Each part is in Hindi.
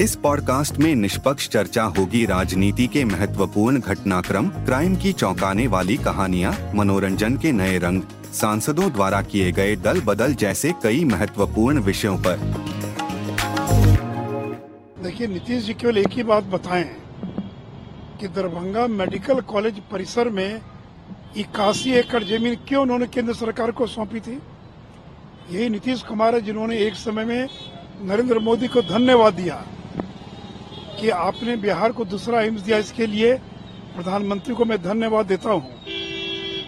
इस पॉडकास्ट में निष्पक्ष चर्चा होगी राजनीति के महत्वपूर्ण घटनाक्रम, क्राइम की चौंकाने वाली कहानियाँ, मनोरंजन के नए रंग, सांसदों द्वारा किए गए दल बदल जैसे कई महत्वपूर्ण विषयों पर। देखिए, नीतीश जी केवल एक ही बात बताएँ कि दरभंगा मेडिकल कॉलेज परिसर में इक्यासी एकड़ ज़मीन क्यों उन्होंने केंद्र सरकार को सौंपी थी? यही नीतीश कुमार है जिन्होंने एक समय में नरेंद्र मोदी को धन्यवाद दिया। कि आपने बिहार को दूसरा एम्स दिया इसके लिए, प्रधानमंत्री को मैं धन्यवाद देता हूँ।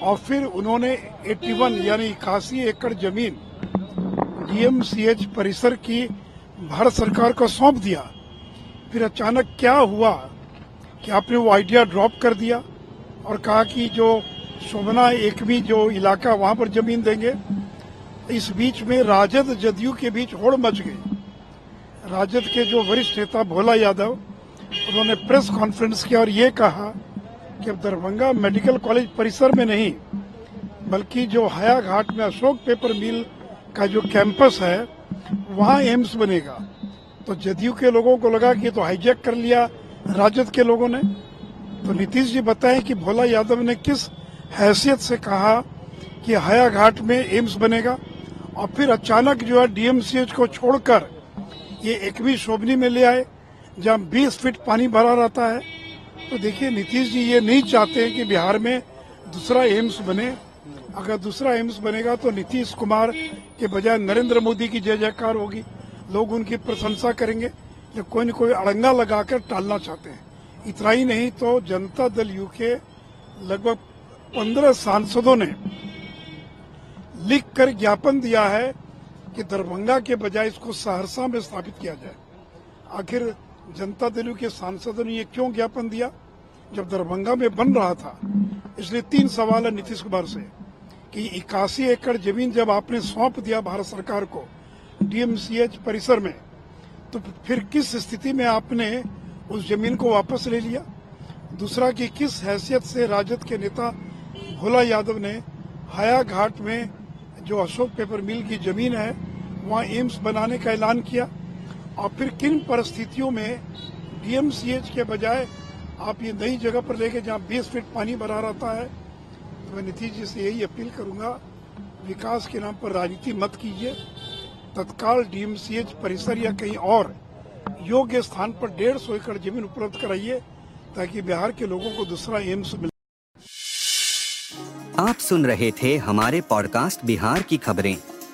और फिर उन्होंने 81 यानी इक्यासी एकड़ ज़मीन डीएमसीएच परिसर की भारत सरकार को सौंप दिया। फिर अचानक क्या हुआ? कि आपने वो आइडिया ड्रॉप कर दिया? और कहा कि जो शोभना एकवी जो इलाका वहाँ पर ज़मीन देंगे, इस बीच में राजद जदयू के बीच होड़ मच गई। राजद के जो वरिष्ठ नेता भोला यादव, उन्होंने प्रेस कॉन्फ्रेंस किया और ये कहा कि अब दरभंगा मेडिकल कॉलेज परिसर में नहीं, बल्कि जो हया घाट में अशोक पेपर मिल का जो कैंपस है, वहाँ एम्स बनेगा। तो जदयू के लोगों को लगा कि तो हाईजैक कर लिया राजद के लोगों ने। तो नीतीश जी बताएँ कि भोला यादव ने किस हैसियत से कहा कि हया घाट में एम्स बनेगा, और फिर अचानक जो है डीएमसीएच को छोड़कर ये एकवी शोभनी में ले आए, जहाँ 20 फीट पानी भरा रहता है। तो देखिए, नीतीश जी, ये नहीं चाहते कि बिहार में दूसरा एम्स बने। अगर दूसरा एम्स बनेगा तो नीतीश कुमार के बजाय नरेंद्र मोदी की जय जयकार होगी। लोग उनकी प्रशंसा करेंगे या कोई न कोई अड़ंगा लगाकर टालना चाहते हैं। इतना ही नहीं तो जनता दल यू के लगभग पंद्रह सांसदों ने लिख कर ज्ञापन दिया है कि दरभंगा के बजाय इसको सहरसा में स्थापित किया जाए। आखिर जनता दल के सांसदों ने ये क्यों ज्ञापन दिया? जब दरभंगा में बन रहा था, इसलिए तीन सवाल है नीतीश कुमार से, कि इक्यासी एकड़ ज़मीन जब आपने सौंप दिया भारत सरकार को डीएमसीएच परिसर में तो फिर किस स्थिति में आपने उस ज़मीन को वापस ले लिया? दूसरा कि किस हैसियत से राजद के नेता भोला यादव ने हया घाट में जो अशोक पेपर मिल की ज़मीन है वहाँ एम्स बनाने का ऐलान किया। और फिर किन परिस्थितियों में डीएमसीएच के बजाय आप ये नई जगह पर लेके जहाँ बीस फीट पानी भरा रहता है तो मैं नीतीश जी से यही अपील करूँगा, विकास के नाम पर राजनीति मत कीजिए। तत्काल डीएमसीएच परिसर या कहीं और योग्य स्थान पर डेढ़ सौ एकड़ ज़मीन उपलब्ध कराइए, ताकि बिहार के लोगों को दूसरा एम्स मिले आप सुन रहे थे हमारे पॉडकास्ट बिहार की खबरें।